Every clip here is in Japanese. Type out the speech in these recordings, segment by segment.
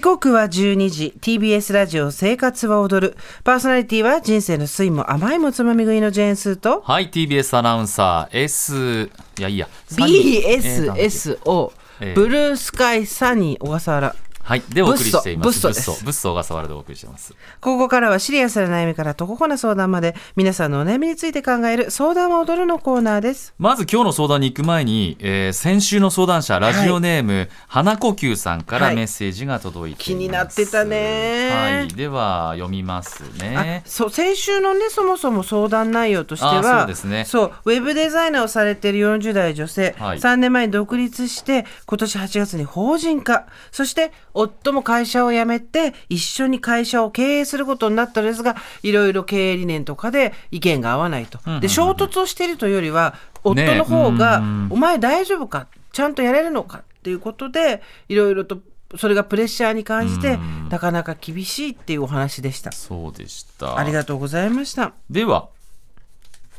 時刻は12時。TBS ラジオ生活は踊る。パーソナリティは人生の酸いも甘いもつまみ食いのジェーンスーと。はい TBS アナウンサー S いやいや BSSO ええブルースカイサニー小笠原はい。でお送りしています。ブッソブッソ。ブッソ小笠原でお送りしてます。ここからはシリアスな悩みからとここな相談まで皆さんのお悩みについて考える相談は踊るのコーナーです。まず今日の相談に行く前に、えー先週の相談者ラジオネーム、花呼吸さんからはい。メッセージが届いています、気になってたねはい。では読みますあねそう先週のねそもそも相談内容としてはあそうですね。そうウェブデザイナーをされている40代女性、はい。3年前に独立して今年8月に法人化。そして夫も会社を辞めて一緒に会社を経営することになったのですがいろいろ経営理念とかで意見が合わないと。で衝突をしているというよりは夫の方が、うんお前大丈夫か？ちゃんとやれるのか？っていうことでいろいろとそれがプレッシャーに感じてうん。なかなか厳しいっていうお話でした。そうでした。ありがとうございました。では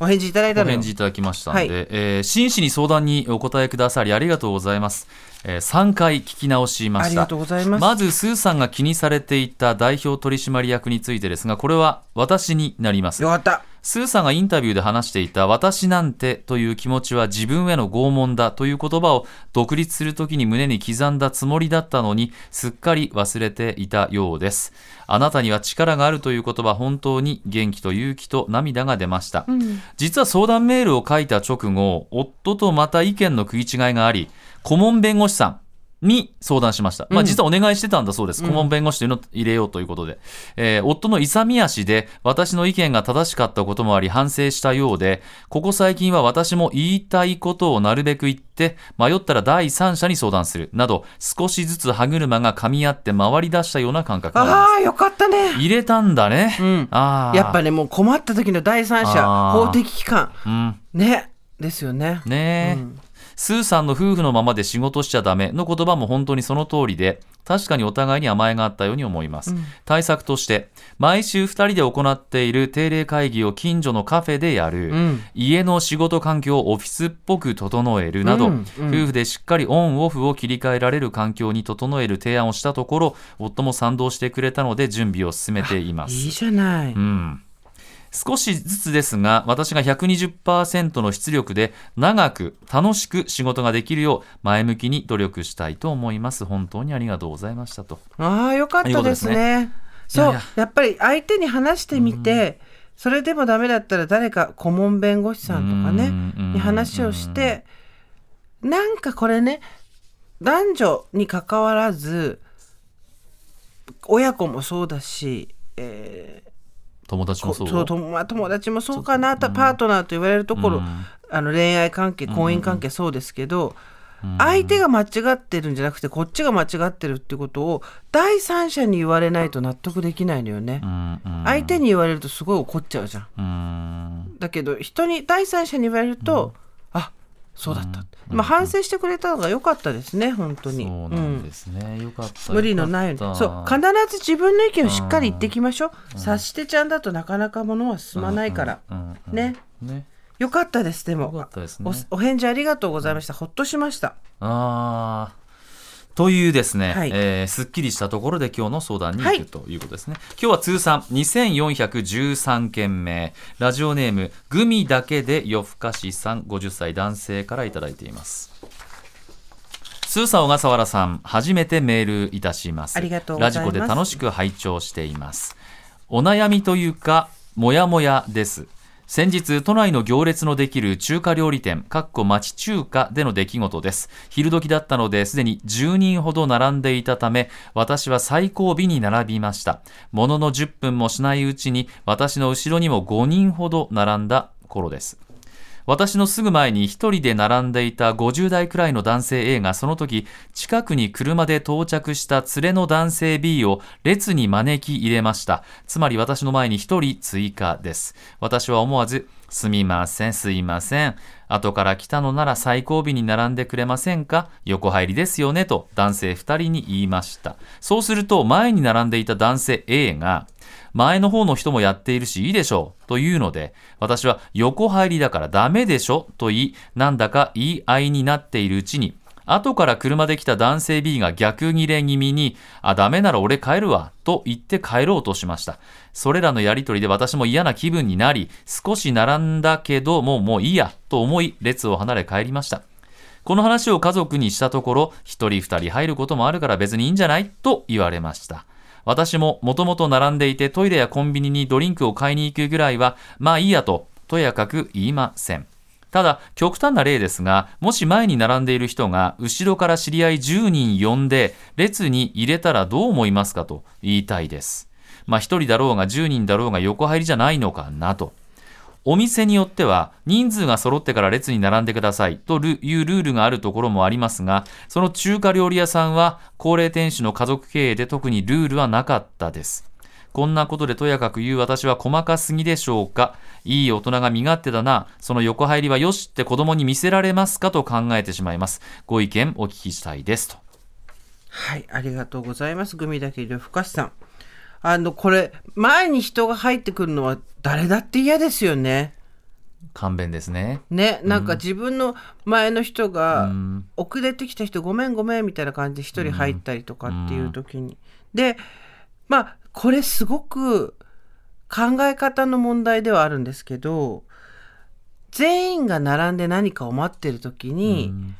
お返事いただいたのよ。お返事いただきましたので、はい。えー真摯に相談にお答えくださりありがとうございます、え3回聞き直しましたありがとうございますまずスーさんが気にされていた代表取締役についてですがこれは私になりますよかった。スーさんがインタビューで話していた私なんてという気持ちは自分への拷問だという言葉を独立するときに胸に刻んだつもりだったのにすっかり忘れていたようです。あなたには力があるという言葉本当に元気と勇気と涙が出ました。実は相談メールを書いた直後、夫とまた意見の食い違いがあり、顧問弁護士さん、に相談しました。まあ、実はお願いしてたんだそうです。顧問弁護士というのを入れようということで。えー夫の勇み足で私の意見が正しかったこともあり反省したようで、ここ最近は私も言いたいことをなるべく言って、迷ったら第三者に相談する。など、少しずつ歯車が噛み合って回り出したような感覚がありまああ、よかったね。す。入れたんだね。うんああ。やっぱね、もう困った時の第三者、法的機関。うん。ね。ですよね。ねえ、スーさんの夫婦のままで仕事しちゃダメの言葉も本当にその通りで確かにお互いに甘えがあったように思います、対策として毎週2人で行っている定例会議を近所のカフェでやる、ん。家の仕事環境をオフィスっぽく整える。など、うんうん。夫婦でしっかりオンオフを切り替えられる環境に整える提案をしたところ夫も賛同してくれたので準備を進めています。いいじゃない。うん、少しずつですが私が120%の出力で長く楽しく仕事ができるよう前向きに努力したいと思います。本当にありがとうございましたと。ああ、よかったですね。そういやっぱり相手に話してみて、それでもダメだったら誰か顧問弁護士さんとかねに話をしてなんかこれね男女に関わらず親子もそうだし、えー友達もそう？そう友達もそうかな、パートナーと言われるところ、うん。あの恋愛関係婚姻関係そうですけど、相手が間違ってるんじゃなくてこっちが間違ってるってことを第三者に言われないと納得できないのよね、うんうん。相手に言われるとすごい怒っちゃうじゃん。うん。だけど人に第三者に言われると、あそうだった、まあ、反省してくれたのが良かったですね本当に。そうなんですね、よかった無理のないように。そう必ず自分の意見をしっかり言ってきましょう、察してちゃんだとなかなかものは進まないから、うんうんね。ね。よかったですでも。よかったですね。おお返事ありがとうございました。ほっとしました。あーというですね、はい。えーすっきりしたところで今日の相談にはい。行くということですね、今日は通算2413件目。ラジオネームグミだけで夜更かしさん50歳男性からいただいています。スーさん小笠原さん初めてメールいたします。ありがとうございます。ラジコで楽しく拝聴しています。お悩みというかもやもやです先日都内の行列のできる中華料理店かっこ町中華での出来事です。昼時だったのですでに10人ほど並んでいたため私は最後尾に並びました。ものの10分もしないうちに私の後ろにも5人ほど並んだ頃です。私のすぐ前に一人で並んでいた50代くらいの男性 A がその時近くに車で到着した連れの男性 B を列に招き入れました。つまり私の前に一人追加です。私は思わずすみませんすいません。後から来たのなら最後尾に並んでくれませんか？横入りですよねと男性2人に言いました。そうすると前に並んでいた男性 A が前の方の人もやっているしいいでしょうというので私は横入りだからダメでしょと言いなんだか言い合いになっているうちに後から車で来た男性 B が逆ギレ気味に、あ、ダメなら俺帰るわ、と言って帰ろうとしました。それらのやりとりで私も嫌な気分になり、少し並んだけど、もうもういいや、と思い、列を離れ帰りました。この話を家族にしたところ、一人二人入ることもあるから別にいいんじゃない？と言われました。私ももともと並んでいてトイレやコンビニにドリンクを買いに行くぐらいは、まあいいやと、とやかく言いません。ただ、極端な例ですが、もし前に並んでいる人が、後ろから知り合い10人呼んで、列に入れたらどう思いますかと言いたいです。まあ、1人だろうが10人だろうが横入りじゃないのかなと。お店によっては、人数が揃ってから列に並んでくださいというルールがあるところもありますが、その中華料理屋さんは、高齢店主の家族経営で特にルールはなかったです。こんなことでとやかく言う私は細かすぎでしょうかいい大人が身勝手だな。その横入りはよしって子供に見せられますか？と考えてしまいます。ご意見お聞きしたいですと。はい、ありがとうございます。グミだけど深しさん。あの、これ、前に人が入ってくるのは誰だって嫌ですよね。勘弁ですね。ね、なんか自分の前の人が、うん。遅れてきた人ごめんごめんみたいな感じで一人入ったりとかっていう時に、でまあこれすごく考え方の問題ではあるんですけど全員が並んで何かを待ってる時に、うん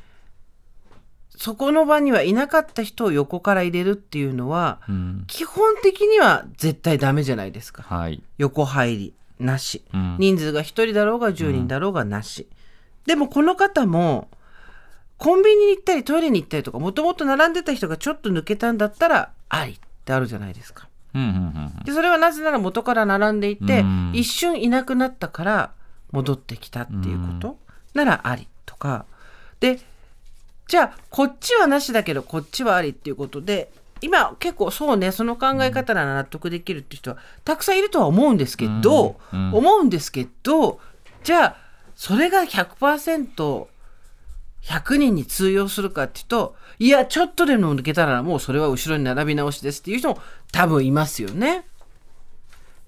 そこの場にはいなかった人を横から入れるっていうのはうん。基本的には絶対ダメじゃないですか。はい。横入りなし、うん。人数が1人だろうが10人だろうがなし、でもこの方もコンビニに行ったりトイレに行ったりとかもともと並んでた人がちょっと抜けたんだったらありってあるじゃないですか。うんうんうん。でそれはなぜなら元から並んでいて、うん。一瞬いなくなったから戻ってきたっていうこと、ならありとか。でじゃあこっちはなしだけどこっちはありっていうことで今結構そうねその考え方なら納得できるっていう人はたくさんいるとは思うんですけど、うんうん思うんですけどじゃあそれが 100%100 人に通用するかっていうといやちょっとでも抜けたらもうそれは後ろに並び直しですっていう人も多分いますよね。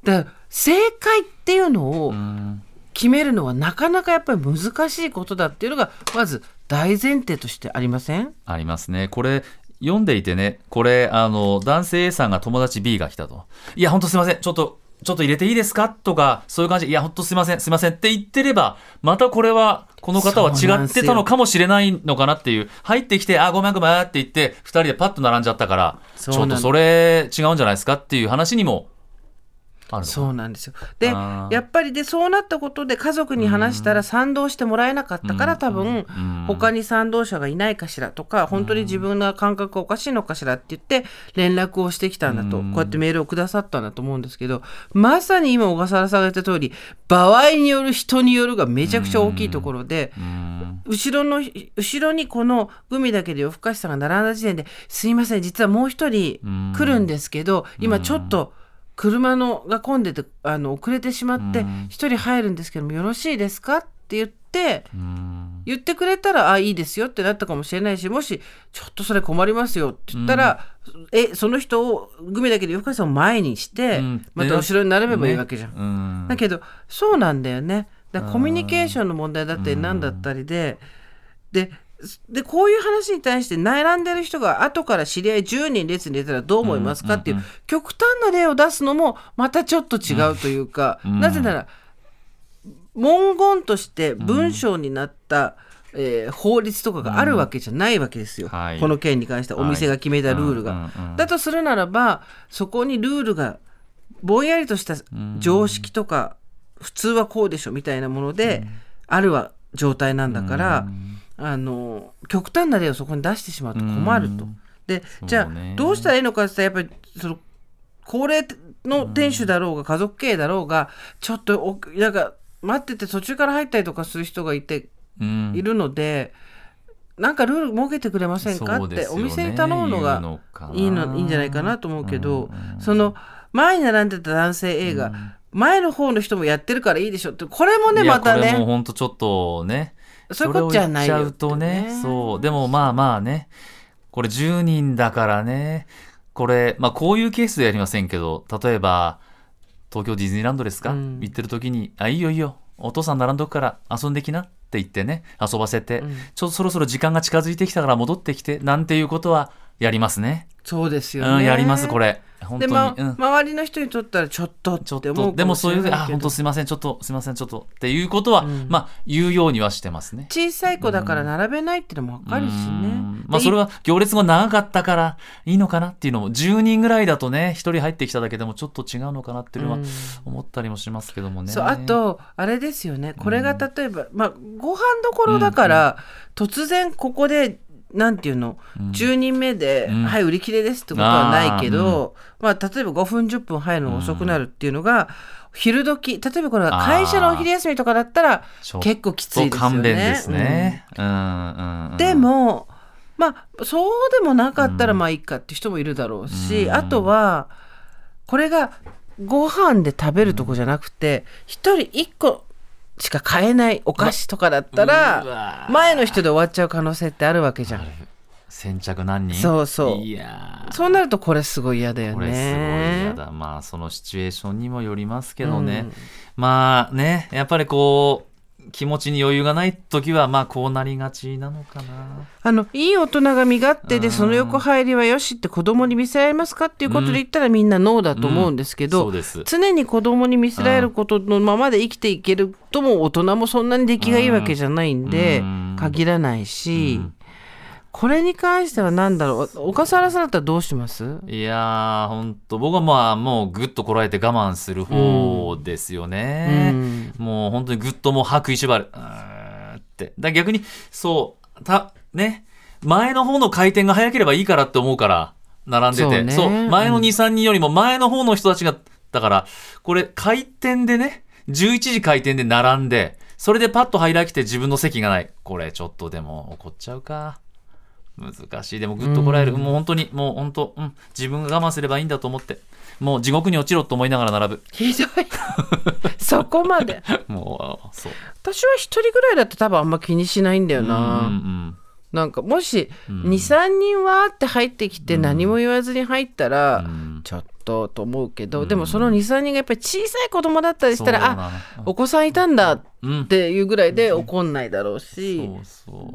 だから正解っていうのをうん決めるのはなかなかやっぱり難しいことだっていうのがまず大前提としてありません？ありますね。これ、読んでいてね、これ、あの、男性 A さんが友達 B が来たと。いや、ほんとすいません。ちょっと、ちょっと入れていいですか？とか、そういう感じ。で、いや、ほんとすいません、すいませんって言ってれば、またこれは、この方は違ってたのかもしれないのかなっていう、入ってきて、あ、ごめんごめんって言って、二人でパッと並んじゃったから、ちょっとそれ違うんじゃないですかっていう話にも、そうなんですよ。でやっぱりでそうなったことで家族に話したら賛同してもらえなかったから多分うん。他に賛同者がいないかしらとか本当に自分の感覚がおかしいのかしらって言って連絡をしてきたんだと。こうやってメールをくださったんだと思うんですけどまさに今小笠原さんが言った通り場合による人によるがめちゃくちゃ大きいところでうん。後ろの後ろにこのグミだけで夜更かしさんが並んだ時点で「すいません実はもう一人うん。来るんですけど今ちょっと車のが混んでてあの遅れてしまってうん。一人入るんですけどもよろしいですか?」って言ってうん。言ってくれたら「あいいですよ」ってなったかもしれないしもし「ちょっとそれ困りますよ」って言ったら、えその人をグミだけで夜更かしさんを前にして、うん。また後ろに並べばいいわけじゃん。うん。だけどそうなんだよね。だコミュニケーションの問題だったり何だったりで、ででこういう話に対して並んでる人が後から知り合い10人列に出たらどう思いますかっていう極端な例を出すのもまたちょっと違うというか、うん。なぜなら文言として文章になった、えー法律とかがあるわけじゃないわけですよ、はい。この件に関してはお店が決めたルールが。うんうんうんだとするならばそこにルールがぼんやりとした常識とか普通はこうでしょみたいなものであるは状態なんだからあの極端な例をそこに出してしまうと困ると。でじゃあどうしたらいいのかって言ったらやっぱりその高齢の店主だろうが家族経営だろうがちょっとおなんか待ってて途中から入ったりとかする人がいてうん。いるので。なんかルール設けてくれませんかって、お店に頼むのがいいのいいんじゃないかなと思うけど、うんうんその前に並んでた男性 A が、前の方の人もやってるからいいでしょってこれもねまたこれもね本当ちょっとねそういうことじゃないよそれを言っちゃうとね。そう。でもまあまあね。これ10人だからね。これまあこういうケースでやりませんけど例えば東京ディズニーランドですか、うん。行ってる時に「あいいよいいよ。お父さん並んどくから遊んできな」って言ってね。遊ばせて、うん。ちょっとそろそろ時間が近づいてきたから戻ってきてなんていうことはやりますね。そうですよね、うん、やりますこれ本当に、で、まうん。周りの人にとったらちょっとちょっとでもそういうあ本当すいませんちょっとすいませんちょっとっていうことは、うん。まあ言うようにはしてますね。小さい子だから並べないっていうのも分かるしね。うん。まあ、それは行列が長かったからいいのかなっていうのも10人ぐらいだとね1人入ってきただけでもちょっと違うのかなっていうのはうん。思ったりもしますけどもね。そうあとあれですよね。これが例えば、まあご飯どころだから、突然ここでなんていうの、うん。10人目で、うん。はい売り切れですってことはないけど、まあ、例えば5分10分入るのが遅くなるっていうのが、昼時例えばこれは会社のお昼休みとかだったら結構きついですよね。ですね。うん。うんうんでもまあそうでもなかったらまあいいかって人もいるだろうし、うん。あとはこれがご飯で食べるとこじゃなくて一、人一個しか買えないお菓子とかだったうらわ前の人で終わっちゃう可能性ってあるわけじゃん。先着何人？そうそう。いやー。そうなるとこれすごい嫌だよこれすごいね嫌。だ。まあそのシチュエーションにもよりますけどね、うん。まあねやっぱりこう気持ちに余裕がない時はまあこうなりがちなのかな。あのいい大人が身勝手うん。でその横入りはよしって子供に見せられますかっていうことで言ったらみんなノーだと思うんですけど、そうです。常に子供に見せられることのままで生きていけるとも大人もそんなに出来がいいわけじゃないんでうん。限らないし、うんこれに関しては何だろう？小笠原さんだったらどうします？いやーほんと僕はまあもうぐっとこらえて我慢する方ですよね、うん。もう本当にぐっともう歯食いしばる。って。だ逆にそうたね。前の方の回転が早ければいいからって思うから並んでて。そうね。前のうん。23人よりも前の方の人たちがだからこれ回転でね11時回転で並んでそれでパッと入らきて自分の席がない。これちょっとでも怒っちゃうか難しい。でもぐっとこらえる、うん。もう本当にもう本当、うん、自分が我慢すればいいんだと思って。もう地獄に落ちろと思いながら並ぶ。ひどい。そこまで。もうそう。私は一人ぐらいだと多分あんま気にしないんだよな、うんうんなんかもしうん。23人わーって入ってきて何も言わずに入ったら、うん。ちょっとと思うけど、うん。でもその23人がやっぱり小さい子供だったりしたらあお子さんいたんだっうん。ていうぐらいで怒んないだろうし、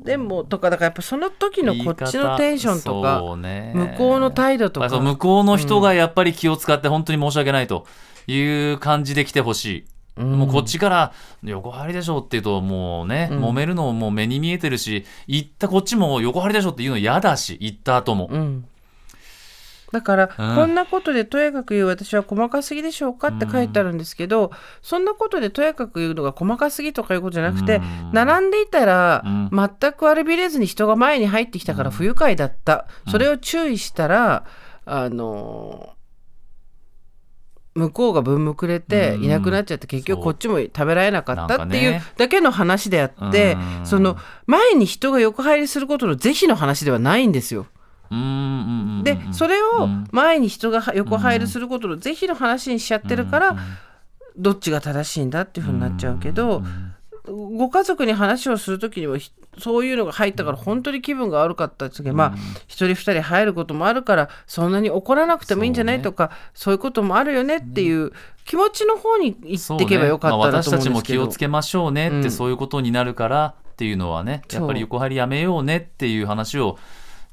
でもとかだからやっぱその時のこっちのテンションとか、向こうの態度とか。向こうの人がやっぱり気を使って本当に申し訳ないという感じで来てほしい。うん。もうこっちから横張りでしょって言うともうね、うん。揉めるのも目に見えてるし行ったこっちも横張りでしょって言うの嫌だし行った後も、うんだから、うん。こんなことでとやかく言う私は細かすぎでしょうかって書いてあるんですけど、そんなことでとやかく言うのが細かすぎとかいうことじゃなくて、うん。並んでいたら、うん。全く悪びれずに人が前に入ってきたから不愉快だった、それを注意したらあの向こうが分むくれてうん。いなくなっちゃって結局こっちも食べられなかったっていうだけの話であって、うん。その前に人が横入りすることの是非の話ではないんですよ。でそれをうん前に人が横入りすることの是非の話にしちゃってるから、うんどっちが正しいんだっていうふうになっちゃうけど、うんご家族に話をする時にもひそういうのが入ったから本当に気分が悪かった時は、まあ一人二人入ることもあるからそんなに怒らなくてもいいんじゃない、とかそういうこともあるよねっていう気持ちの方に行っていけばよかったですけど、私たちも気をつけましょうねって、うんそういうことになるからっていうのはねやっぱり横張りやめようねっていう話を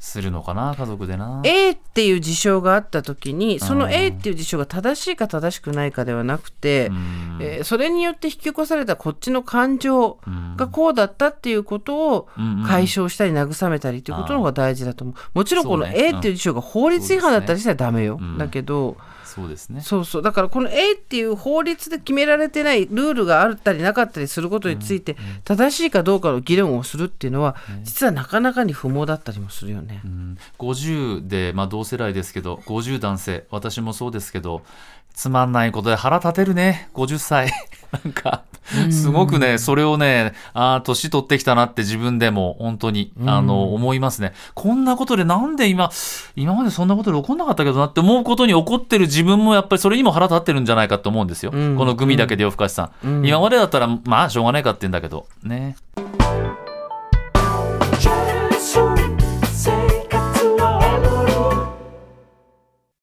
するのかな家族でな。A っていう事象があった時にそのうん A っていう事象が正しいか正しくないかではなくて、うん。えーそれによって引き起こされたこっちの感情がこうだったっていうことを解消したり慰めたりということの方が大事だと思う。もちろんこの A っていう事象が法律違反だったりしたらダメよ、うん。だけどそうですね。そうそうだからこの A っていう法律で決められてないルールがあったりなかったりすることについて正しいかどうかの議論をするっていうのは実はなかなかに不毛だったりもするよね。うん50で、まあ、同世代ですけど50男性私もそうですけどつまんないことで腹立てるね。50歳 なんかすごくねそれをねああ年取ってきたなって自分でも本当にあの思いますね。こんなことでなんで今今までそんなことで起こんなかったけどなって思うことに怒ってる自分もやっぱりそれにも腹立ってるんじゃないかと思うんですよ、うん。このグミだけで夜更かしさん。今までだったらまあしょうがないかって言うんだけど。ね